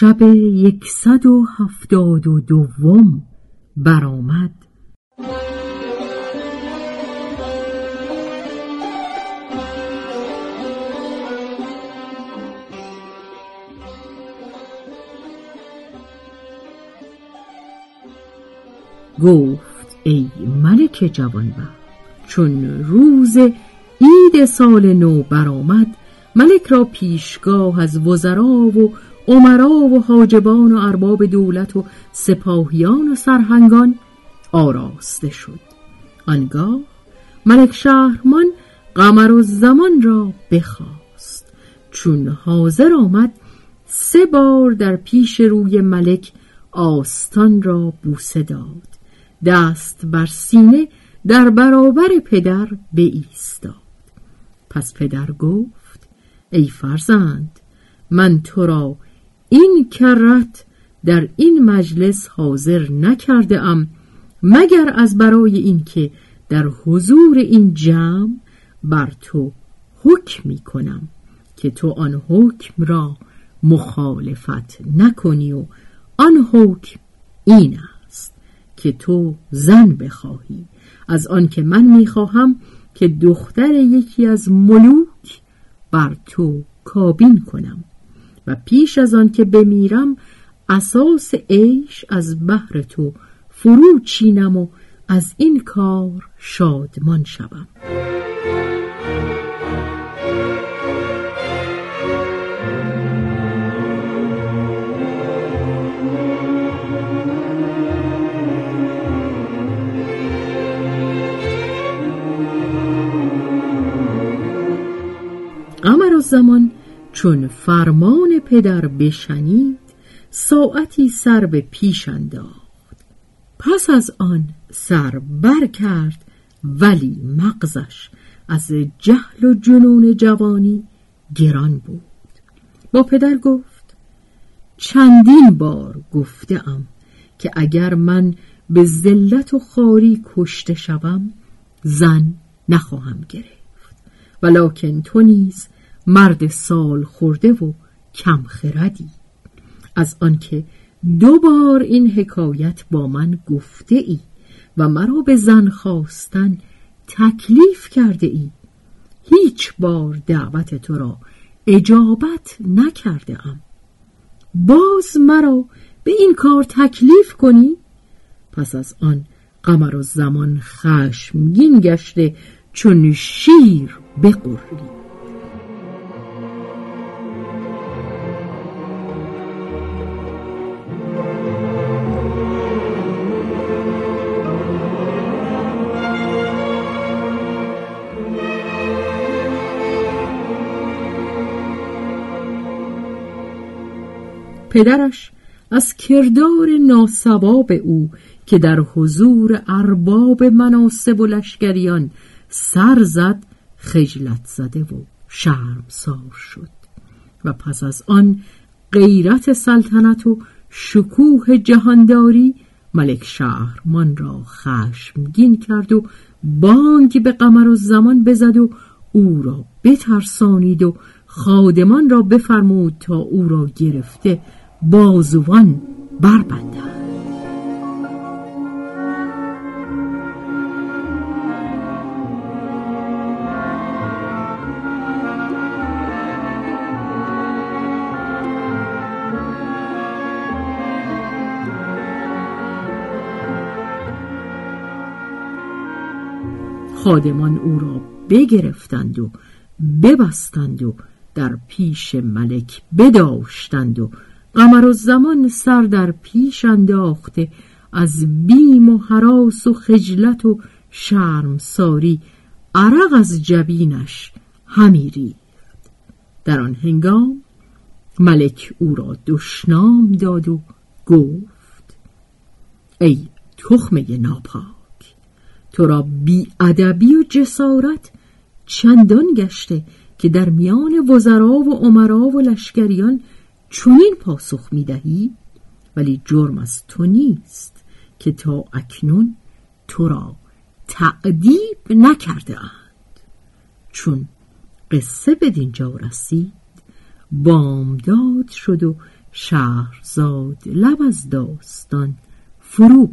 شب یکصد و هفتاد و دوم برآمد. گفت ای ملک جوانبخت چون روز عید سال نو برآمد ملک را پیشگاه از وزرا و عمرا و حاجبان و ارباب دولت و سپاهیان و سرهنگان آراسته شد. آنگاه ملک شهرمان قمر و زمان را بخواست. چون حاضر آمد سه بار در پیش روی ملک آستان را بوسه داد. دست بر سینه در برابر پدر ایستاد پس پدر گفت ای فرزند من تو را این کرت در این مجلس حاضر نکرده ام مگر از برای اینکه در حضور این جمع بر تو حکمی کنم که تو آن حکم را مخالفت نکنی و آن حکم این است که تو زن بخواهی. از آنکه من می‌خواهم که دختر یکی از ملوک بر تو کابین کنم. و پیش از آن که بمیرم اساس عیش از بحر تو فرو چینم و از این کار شادمان شوم. قمر زمان چون فرمان پدر بشنید ساعتی سر به پیش انداخت. پس از آن سر بر کرد ولی مغزش از جهل و جنون جوانی گران بود. با پدر گفت چندین بار گفتم که اگر من به ذلت و خاری کشته شوم زن نخواهم گرفت. ولکن تو نیز مرد سال خورده و کم خردی. از آنکه دو بار این حکایت با من گفته ای و مرا به زن خواستن تکلیف کرده ای هیچ بار دعوت تو را اجابت نکرده ام باز مرا به این کار تکلیف کنی؟ پس از آن قمر و زمان خشمگین گشته چون شیر بقرید پدرش از کردار ناسواب او که در حضور ارباب مناسب و لشکریان سر زد خجلت زده و شرمسار شد. و پس از آن غیرت سلطنت و شکوه جهانداری ملک شهرمان را خشمگین کرد و بانگ به قمر و زمان بزد و او را بترسانید و خادمان را بفرمود تا او را گرفته بازوان بربندند. خادمان او را بگرفتند و ببستند و در پیش ملک بداشتند و قمر و زمان سر در پیش انداخته از بیم و حراس و خجلت و شرمساری عرق از جبینش همی ریخت. در آن هنگام ملک او را دشنام داد و گفت ای تخمه ناپاک تو را بی ادبی و جسارت چندان گشته که در میان وزرا و عمرا و لشکریان چنین پاسخ می‌دهی ولی جرم از تو نیست که تا اکنون تو را تعدیب نکرده اند. چون قصه به دینجا رسید بامداد شد و شهرزاد لب از داستان فرو